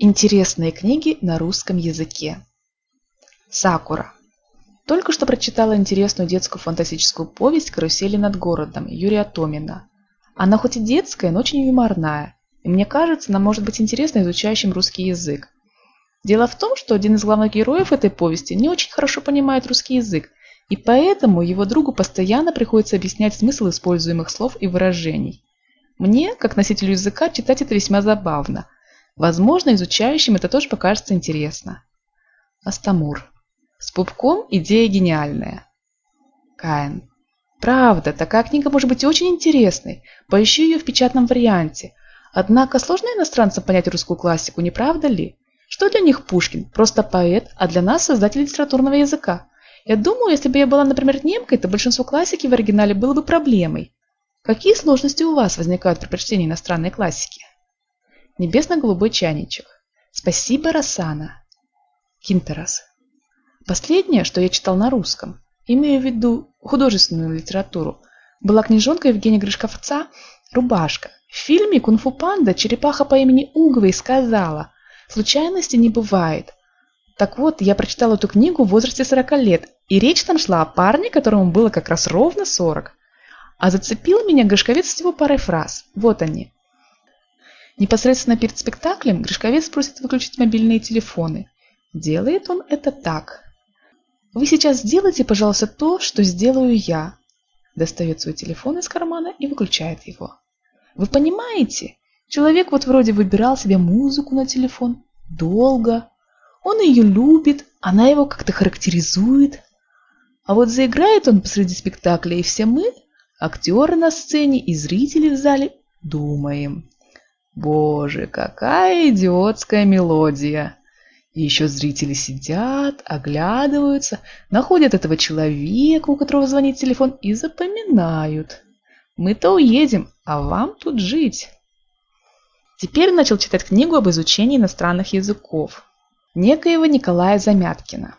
Интересные книги на русском языке. Сакура. Только что прочитала интересную детскую фантастическую повесть «Карусели над городом» Юрия Томина. Она хоть и детская, но очень юморная, и мне кажется, она может быть интересна изучающим русский язык. Дело в том, что один из главных героев этой повести не очень хорошо понимает русский язык, и поэтому его другу постоянно приходится объяснять смысл используемых слов и выражений. Мне, как носителю языка, читать это весьма забавно – Возможно, изучающим это тоже покажется интересно. Астамур. С пупком идея гениальная. Каин. Правда, такая книга может быть очень интересной. Поищу ее в печатном варианте. Однако сложно иностранцам понять русскую классику, не правда ли? Что для них Пушкин? Просто поэт, а для нас создатель литературного языка. Я думаю, если бы я была, например, немкой, то большинство классики в оригинале было бы проблемой. Какие сложности у вас возникают при прочтении иностранной классики? Небесно-голубой чайничек. Спасибо, Росана. Кинтерас. Последнее, что я читал на русском, имею в виду художественную литературу, была книжонка Евгения Гришковца «Рубашка». В фильме «Кунг-фу панда» черепаха по имени Угвей сказала «Случайности не бывает». Так вот, я прочитала эту книгу в возрасте 40 лет, и речь там шла о парне, которому было как раз ровно 40. А зацепил меня Гришковец всего парой фраз. Вот они. Непосредственно перед спектаклем Гришковец просит выключить мобильные телефоны. Делает он это так. «Вы сейчас сделайте, пожалуйста, то, что сделаю я». Достает свой телефон из кармана и выключает его. Вы понимаете? Человек вот вроде выбирал себе музыку на телефон. Долго. Он ее любит, она его как-то характеризует. А вот заиграет он посреди спектакля, и все мы, актеры на сцене и зрители в зале, думаем. Боже, какая идиотская мелодия! И еще зрители сидят, оглядываются, находят этого человека, у которого звонит телефон, и запоминают. Мы-то уедем, а вам тут жить. Теперь начал читать книгу об изучении иностранных языков. Некоего Николая Замяткина.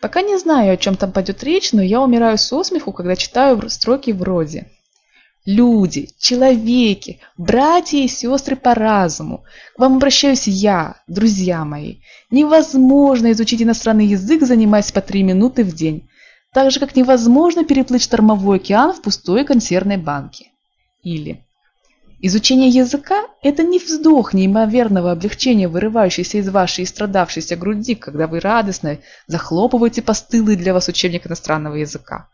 Пока не знаю, о чем там пойдет речь, но я умираю со смеху, когда читаю строки вроде Люди, человеки, братья и сестры по разуму. К вам обращаюсь я, друзья мои. Невозможно изучить иностранный язык, занимаясь по три минуты в день. Так же, как невозможно переплыть штормовой океан в пустой консервной банке. Или Изучение языка – это не вздох неимоверного облегчения, вырывающийся из вашей истрадавшейся груди, когда вы радостно захлопываете постылый для вас учебник иностранного языка.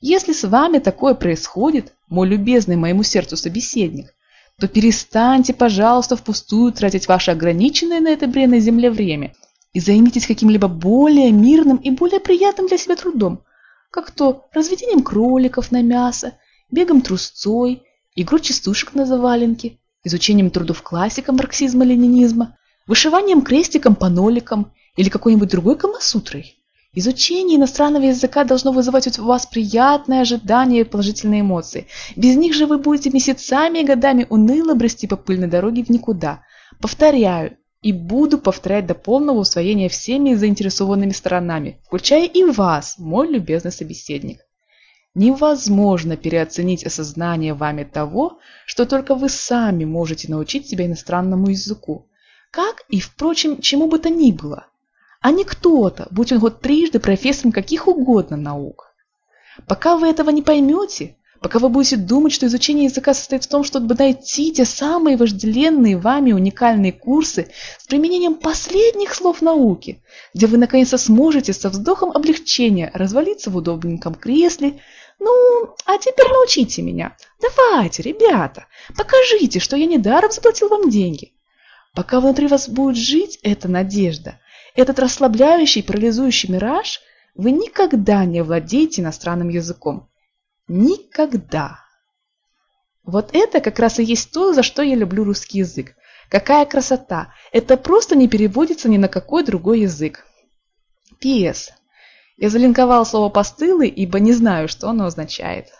Если с вами такое происходит, мой любезный моему сердцу собеседник, то перестаньте, пожалуйста, впустую тратить ваше ограниченное на этой бренной земле время и займитесь каким-либо более мирным и более приятным для себя трудом, как то разведением кроликов на мясо, бегом трусцой, игрой частушек на заваленке, изучением трудов классика марксизма-ленинизма, вышиванием крестиком по ноликам или какой-нибудь другой камасутрой. Изучение иностранного языка должно вызывать у вас приятное ожидание и положительные эмоции. Без них же вы будете месяцами и годами уныло брести по пыльной дороге в никуда. Повторяю, и буду повторять до полного усвоения всеми заинтересованными сторонами, включая и вас, мой любезный собеседник. Невозможно переоценить осознание вами того, что только вы сами можете научить себя иностранному языку, как и, впрочем, чему бы то ни было – а не кто-то, будь он хоть трижды профессором каких угодно наук. Пока вы этого не поймете, пока вы будете думать, что изучение языка состоит в том, чтобы найти те самые вожделенные вами уникальные курсы с применением последних слов науки, где вы наконец-то сможете со вздохом облегчения развалиться в удобненьком кресле, ну, а теперь научите меня. Давайте, ребята, покажите, что я недаром заплатил вам деньги. Пока внутри вас будет жить эта надежда, этот расслабляющий, парализующий мираж, вы никогда не владеете иностранным языком. Никогда. Вот это как раз и есть то, за что я люблю русский язык. Какая красота! Это просто не переводится ни на какой другой язык. П.С. Я залинковал слово «постылый», ибо не знаю, что оно означает.